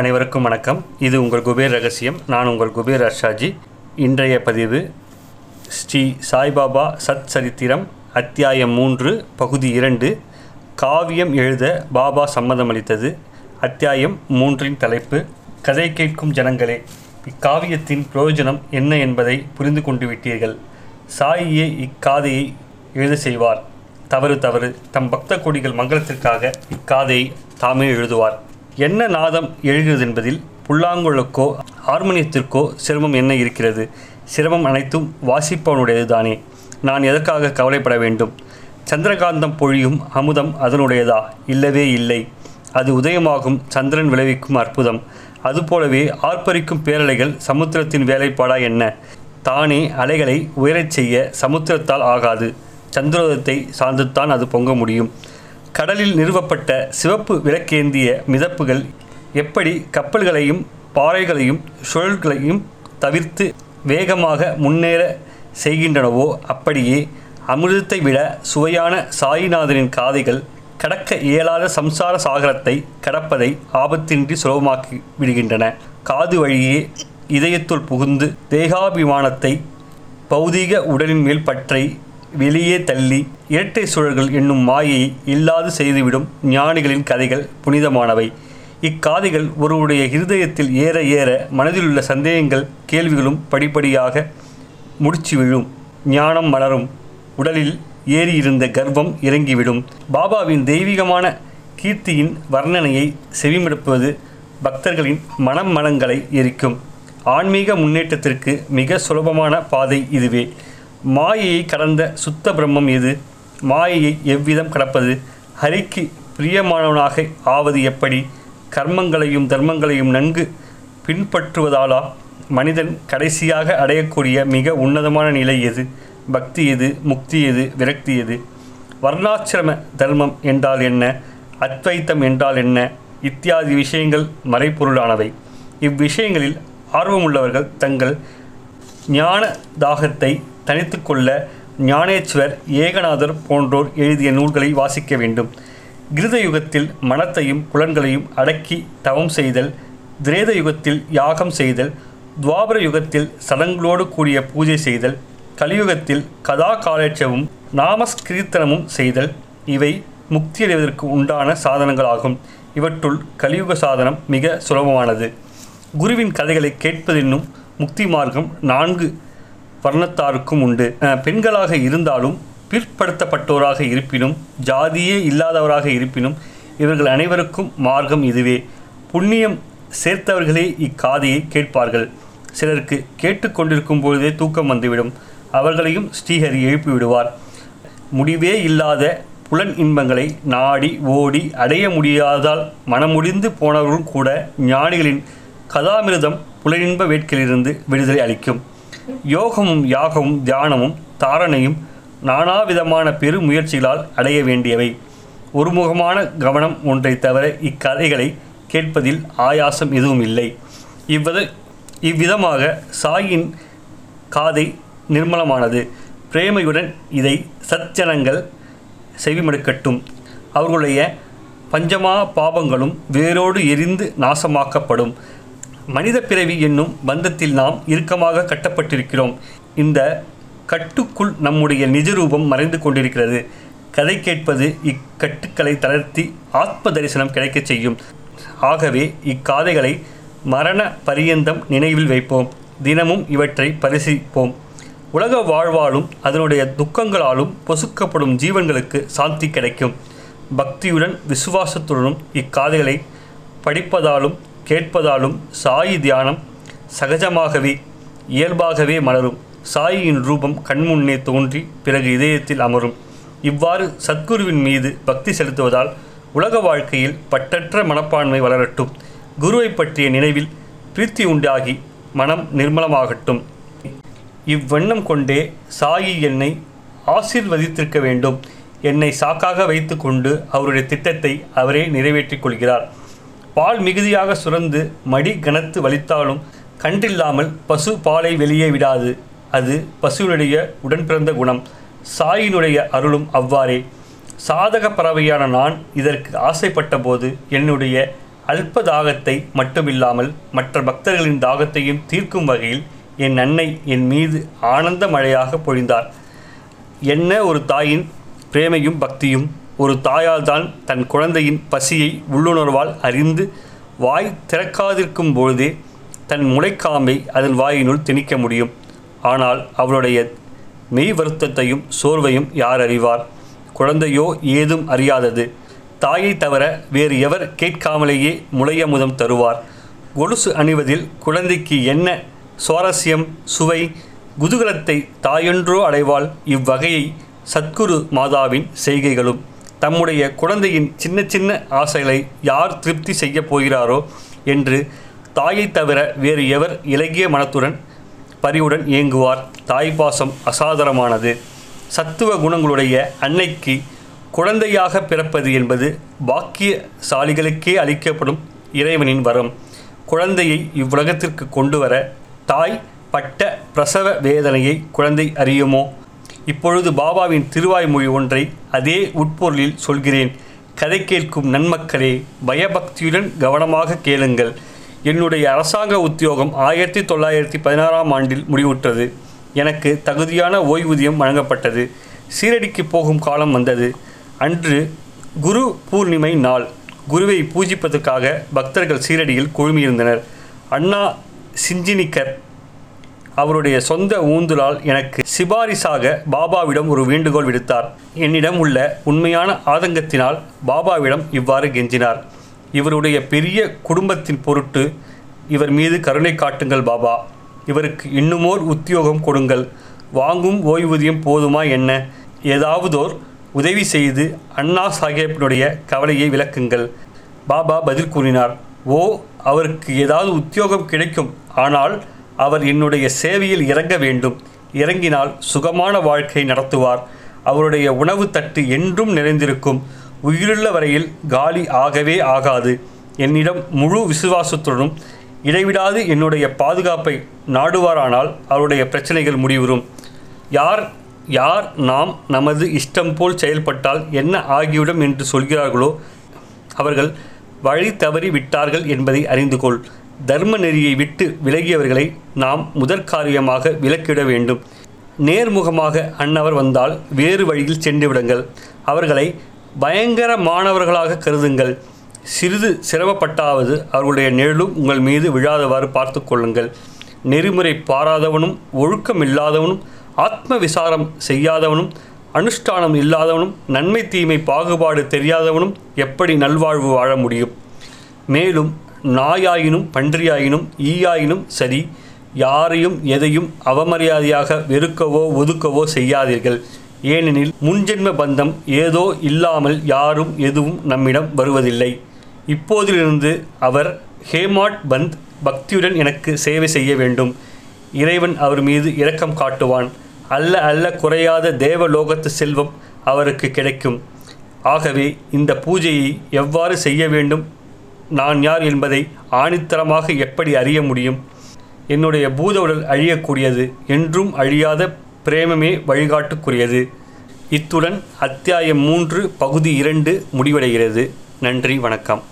அனைவருக்கும் வணக்கம். இது உங்கள் குபேர் ரகசியம். நான் உங்கள் குபேர் அர்ஷாஜி. இன்றைய பதிவு ஸ்ரீ சாய்பாபா சத் சரித்திரம் அத்தியாயம் மூன்று பகுதி இரண்டு காவியம் எழுத பாபா சம்மதமளித்தது அத்தியாயம் மூன்றின் தலைப்பு கதை கேட்கும் ஜனங்களே இக்காவியத்தின் பிரயோஜனம் என்ன என்பதை புரிந்து கொண்டு விட்டீர்கள். சாயியே இக்காதையை எழுத செய்வார். தவறு தவறு தம் பக்த கொடிகள் மங்களத்திற்காக இக்காதையை தாமே எழுதுவார். என்ன நாதம் எழுகிறது என்பதில் புல்லாங்குழலுக்கோ ஹார்மோனியத்திற்கோ சிரமம் என்ன இருக்கிறது? சிரமம் அனைத்தும் வாசிப்பவனுடையது தானே நான் எதற்காக கவலைப்பட வேண்டும்? சந்திரகாந்தம் பொழியும் அமுதம் அதனுடையதா? இல்லவே இல்லை. அது உதயமாகும் சந்திரன் விளைவிக்கும் அற்புதம். அதுபோலவே ஆர்ப்பரிக்கும் பேரலைகள் சமுத்திரத்தின் வேலைப்பாடா என்ன? தானே அலைகளை உயரச் செய்ய சமுத்திரத்தால் ஆகாது. சந்திரோதத்தை சார்ந்துத்தான் அது பொங்க முடியும். கடலில் நிறுவப்பட்ட சிவப்பு விளக்கேந்திய மிதப்புகள் எப்படி கப்பல்களையும் பாறைகளையும் சுழல்களையும் தவிர்த்து வேகமாக முன்னேற செய்கின்றனவோ அப்படியே அமிர்தத்தை விட சுவையான சாயிநாதனின் காதைகள் கடக்க இயலாத சம்சார சாகரத்தை கடப்பதை ஆபத்தின்றி சுலபமாக்கி விடுகின்றன. காது வழியே இதயத்துள் புகுந்து தேகாபிமானத்தை பௌதீக உடலின் மேல் பற்றை வெளியே தள்ளி இரட்டை சுழல்கள் என்னும் மாயை இல்லாது செய்துவிடும் ஞானிகளின் கதைகள் புனிதமானவை. இக்காதைகள் ஒருவருடைய இருதயத்தில் ஏற ஏற மனதிலுள்ள சந்தேகங்கள் கேள்விகளும் படிப்படியாக முடிச்சு விழும். ஞானம் மலரும். உடலில் ஏறியிருந்த கர்வம் இறங்கிவிடும். பாபாவின் தெய்வீகமான கீர்த்தியின் வர்ணனையை செவிமடுப்பது பக்தர்களின் மனம் மனங்களை எரிக்கும். ஆன்மீக முன்னேற்றத்திற்கு மிக சுலபமான பாதை இதுவே. மாயையை கடந்த சுத்த பிரம்மம் எது? மாயையை எவ்விதம் கடப்பது? ஹரிக்கு பிரியமானவனாக ஆவது எப்படி? கர்மங்களையும் தர்மங்களையும் நன்கு பின்பற்றுவதாலா? மனிதன் கடைசியாக அடையக்கூடிய மிக உன்னதமான நிலை எது? பக்தி எது? முக்தி எது? விரக்தி எது? வர்ணாசிரம தர்மம் என்றால் என்ன? அத்வைத்தம் என்றால் என்ன? இத்தியாதி விஷயங்கள் மறைப்பொருளானவை இவ்விஷயங்களில் ஆர்வமுள்ளவர்கள் தங்கள் ஞான தாகத்தை தனித்து கொள்ள ஞானேஸ்வர் ஏகநாதர் போன்றோர் எழுதிய நூல்களை வாசிக்க வேண்டும். கிருத யுகத்தில் மனத்தையும் புலன்களையும் அடக்கி தவம் செய்தல் திரேத யுகத்தில் யாகம் செய்தல் துவாபர யுகத்தில் சடங்களோடு கூடிய பூஜை செய்தல் கலியுகத்தில் கதா காலேட்சமும் நாமஸ்கீர்த்தனமும் செய்தல் இவை முக்தியடைவதற்கு உண்டான சாதனங்களாகும். இவற்றுள் கலியுக சாதனம் மிக சுலபமானது. குருவின் கதைகளை கேட்பதென்னும் முக்தி மார்க்கம் நான்கு வர்ணத்தாருக்கும் உண்டு. பெண்களாக இருந்தாலும் பிற்படுத்தப்பட்டோராக இருப்பினும் ஜாதியே இல்லாதவராக இருப்பினும் இவர்கள் அனைவருக்கும் மார்க்கம் இதுவே. புண்ணியம் சேர்த்தவர்களே இக்காதையை கேட்பார்கள். சிலருக்கு கேட்டுக்கொண்டிருக்கும் பொழுதே தூக்கம் வந்துவிடும். அவர்களையும் ஸ்ரீஹரி எழுப்பி விடுவார் முடிவே இல்லாத புலன் இன்பங்களை நாடி ஓடி அடைய முடியாதால் மனமுடிந்து போனவர்களும் கூட ஞானிகளின் கதாமிருதம் புலனின்ப வேட்கையிலிருந்து விடுதலை அளிக்கும். யோகமும் யாகமும் தியானமும் தாரணையும் நானாவிதமான பெரு முயற்சிகளால் அடைய வேண்டியவை. ஒருமுகமான கவனம் ஒன்றை தவிர இக்கதைகளை கேட்பதில் ஆயாசம் எதுவும் இல்லை இவ்வித இவ்விதமாக சாயின் காதை நிர்மலமானது. பிரேமையுடன் இதை சத்ஜனங்கள் செவிமடுக்கட்டும். அவர்களுடைய பஞ்சமா பாபங்களும் வேரோடு எரிந்து நாசமாக்கப்படும். மனித பிறவி என்னும் பந்தத்தில் நாம் இறுக்கமாக கட்டப்பட்டிருக்கிறோம். இந்த கட்டுக்குள் நம்முடைய நிஜரூபம் மறைந்து கொண்டிருக்கிறது. கதை கேட்பது இக்கட்டுக்களை தளர்த்தி ஆத்ம தரிசனம் கிடைக்கச் செய்யும். ஆகவே இக்காதைகளை மரண பரியந்தம் நினைவில் வைப்போம். தினமும் இவற்றை பரிசீலிப்போம். உலக வாழ்வாலும் அதனுடைய துக்கங்களாலும் பொசுக்கப்படும் ஜீவன்களுக்கு சாந்தி கிடைக்கும். பக்தியுடன் விசுவாசத்துடனும் இக்காதைகளை படிப்பதாலும் கேட்பதாலும் சாயி தியானம் சகஜமாகவே இயல்பாகவே மலரும். சாயியின் ரூபம் கண்முன்னே தோன்றி பிறகு இதயத்தில் அமரும். இவ்வாறு சத்குருவின் மீது பக்தி செலுத்துவதால் உலக வாழ்க்கையில் பட்டற்ற மனப்பான்மை வளரட்டும். குருவை பற்றிய நினைவில் பிரீத்தி உண்டாகி மனம் நிர்மலமாகட்டும். இவ்வெண்ணம் கொண்டே சாயி என்னை ஆசிர்வதித்திருக்க வேண்டும். என்னை சாக்காக வைத்துக்கொண்டு அவருடைய திட்டத்தை அவரே நிறைவேற்றிக் கொள்கிறார். பால் மிகுதியாக சுரந்து மடி கனத்து வலித்தாலும் கன்றில்லாமல் பசு பாலை வெளியே விடாது. அது பசுவினுடைய உடன்பிறந்த குணம். சாயினுடைய அருளும் அவ்வாறே. சாதக பறவையான நான் இதற்கு ஆசைப்பட்ட போது என்னுடைய அல்ப தாகத்தை மட்டுமில்லாமல் மற்ற பக்தர்களின் தாகத்தையும் தீர்க்கும் வகையில் என் அன்னை என் மீது ஆனந்த மழையாக பொழிந்தார். என்ன ஒரு தாயின் பிரேமையும் பக்தியும் ஒரு தாயால் தான் தன் குழந்தையின் பசியை உள்ளுணர்வால் அறிந்து வாய் திறக்காதிருக்கும் பொழுதே தன் முளைக்காம்பை அதன் வாயினுள் திணிக்க முடியும். ஆனால் அவளுடைய மெய் வருத்தத்தையும் சோர்வையும் யார் அறிவார்? குழந்தையோ ஏதும் அறியாதது. தாயை தவிர வேறு எவர் கேட்காமலேயே முளையமுதம் தருவார். கொலுசு அணிவதில் குழந்தைக்கு என்ன சுவாரஸ்யம் சுவை? குதூகலத்தை தாயொன்றோ அடைவாள் இவ்வகையை சத்குரு மாதாவின் செய்கைகளும். தம்முடைய குழந்தையின் சின்ன சின்ன ஆசைகளை யார் திருப்தி செய்யப் போகிறாரோ என்று தாயை தவிர வேறு எவர் இலகிய மனத்துடன் பரிவுடன் இயங்குவார். தாய்ப்பாசம் அசாதாரணமானது சத்துவ குணங்களுடைய அன்னைக்கு குழந்தையாக பிறப்பது என்பது பாக்கியசாலிகளுக்கே அளிக்கப்படும் இறைவனின் வரம். குழந்தையை இவ்வுலகத்திற்கு கொண்டு வர தாய் பட்ட பிரசவ வேதனையை குழந்தை அறியுமோ? இப்பொழுது பாபாவின் திருவாய்மொழி ஒன்றை அதே உட்பொருளில் சொல்கிறேன். கதை கேட்கும் நன்மக்களே பயபக்தியுடன் கவனமாக கேளுங்கள். என்னுடைய அரசாங்க உத்தியோகம் ஆயிரத்தி தொள்ளாயிரத்தி பதினாறாம் ஆண்டில் முடிவுற்றது. எனக்கு தகுதியான ஓய்வூதியம் வழங்கப்பட்டது. சீரடிக்கு போகும் காலம் வந்தது. அன்று குரு பூர்ணிமை நாள். குருவை பூஜிப்பதற்காக பக்தர்கள் சீரடியில் குழுமியிருந்தனர். அண்ணா சிஞ்சினிக்கர் அவருடைய சொந்த ஊந்துலால் எனக்கு சிபாரிசாக பாபாவிடம் ஒரு வேண்டுகோள் விடுத்தார். என்னிடம் உள்ள உண்மையான ஆதங்கத்தினால் பாபாவிடம் இவ்வாறு கெஞ்சினார். இவருடைய பெரிய குடும்பத்தின் பொருட்டு இவர் மீது கருணை காட்டுங்கள் பாபா. இவருக்கு இன்னுமோர் உத்தியோகம் கொடுங்கள். வாங்கும் ஓய்வூதியம் போதுமா என்ன? ஏதாவதோர் உதவி செய்து அண்ணா சாஹேப்பினுடைய கவலையை விளக்குங்கள். பாபா பதில் கூறினார் ஓ அவருக்கு ஏதாவது உத்தியோகம் கிடைக்கும். ஆனால் அவர் என்னுடைய சேவையில் இறங்க வேண்டும். இறங்கினால் சுகமான வாழ்க்கை நடத்துவார். அவருடைய உணவு தட்டு என்றும் நிறைந்திருக்கும். உயிருள்ள வரையில் காலி ஆகவே ஆகாது. என்னிடம் முழு விசுவாசத்துடனும் இடைவிடாது என்னுடைய பாதுகாப்பை நாடுவாரானால் அவருடைய பிரச்சனைகள் முடிவுறும். யார் யார் நாம் நமது இஷ்டம் போல் செயல்பட்டால் என்ன ஆகிவிடும் என்று சொல்கிறார்களோ அவர்கள் வழி தவறி விட்டார்கள் என்பதை அறிந்து கொள். தர்ம நெறியை விட்டு விலகியவர்களை நாம் முதற்காரியமாக விலக்கிட வேண்டும். நேர்முகமாக அன்னவர் வந்தால் வேறு வழியில் சென்று விடுங்கள். அவர்களை பயங்கரமானவர்களாக கருதுங்கள். சிறிது சிரமப்பட்டாவது அவர்களுடைய நிழலும் உங்கள் மீது விழாதவாறு பார்த்து கொள்ளுங்கள். நெறிமுறை பாராதவனும் ஒழுக்கம் இல்லாதவனும் ஆத்ம விசாரம் செய்யாதவனும் அனுஷ்டானம் இல்லாதவனும் நன்மை தீமை பாகுபாடு தெரியாதவனும் எப்படி நல்வாழ்வு வாழ முடியும்? மேலும் நாயாயினும் பன்றியாயினும் ஈயாயினும் சரி யாரையும் எதையும் அவமரியாதையாக வெறுக்கவோ ஒதுக்கவோ செய்யாதீர்கள். ஏனெனில் முன்ஜென்ம பந்தம் ஏதோ இல்லாமல் யாரும் எதுவும் நம்மிடம் வருவதில்லை. இப்போதிலிருந்து அவர் ஹேமாட் பந்த் பக்தியுடன் எனக்கு சேவை செய்ய வேண்டும். இறைவன் அவர் மீது இரக்கம் காட்டுவான். அல்ல அல்ல குறையாத தேவலோகத்து செல்வம் அவருக்கு கிடைக்கும். ஆகவே இந்த பூஜையை எவ்வாறு செய்ய வேண்டும் நான் யார் என்பதை ஆணித்தரமாக எப்படி அறிய முடியும்? என்னுடைய பூத உடல் அழியக்கூடியது என்றும் அழியாத பிரேமமே வழிகாட்டுக்குரியது. இத்துடன் அத்தியாயம் மூன்று பகுதி இரண்டு முடிவடைகிறது. நன்றி வணக்கம்.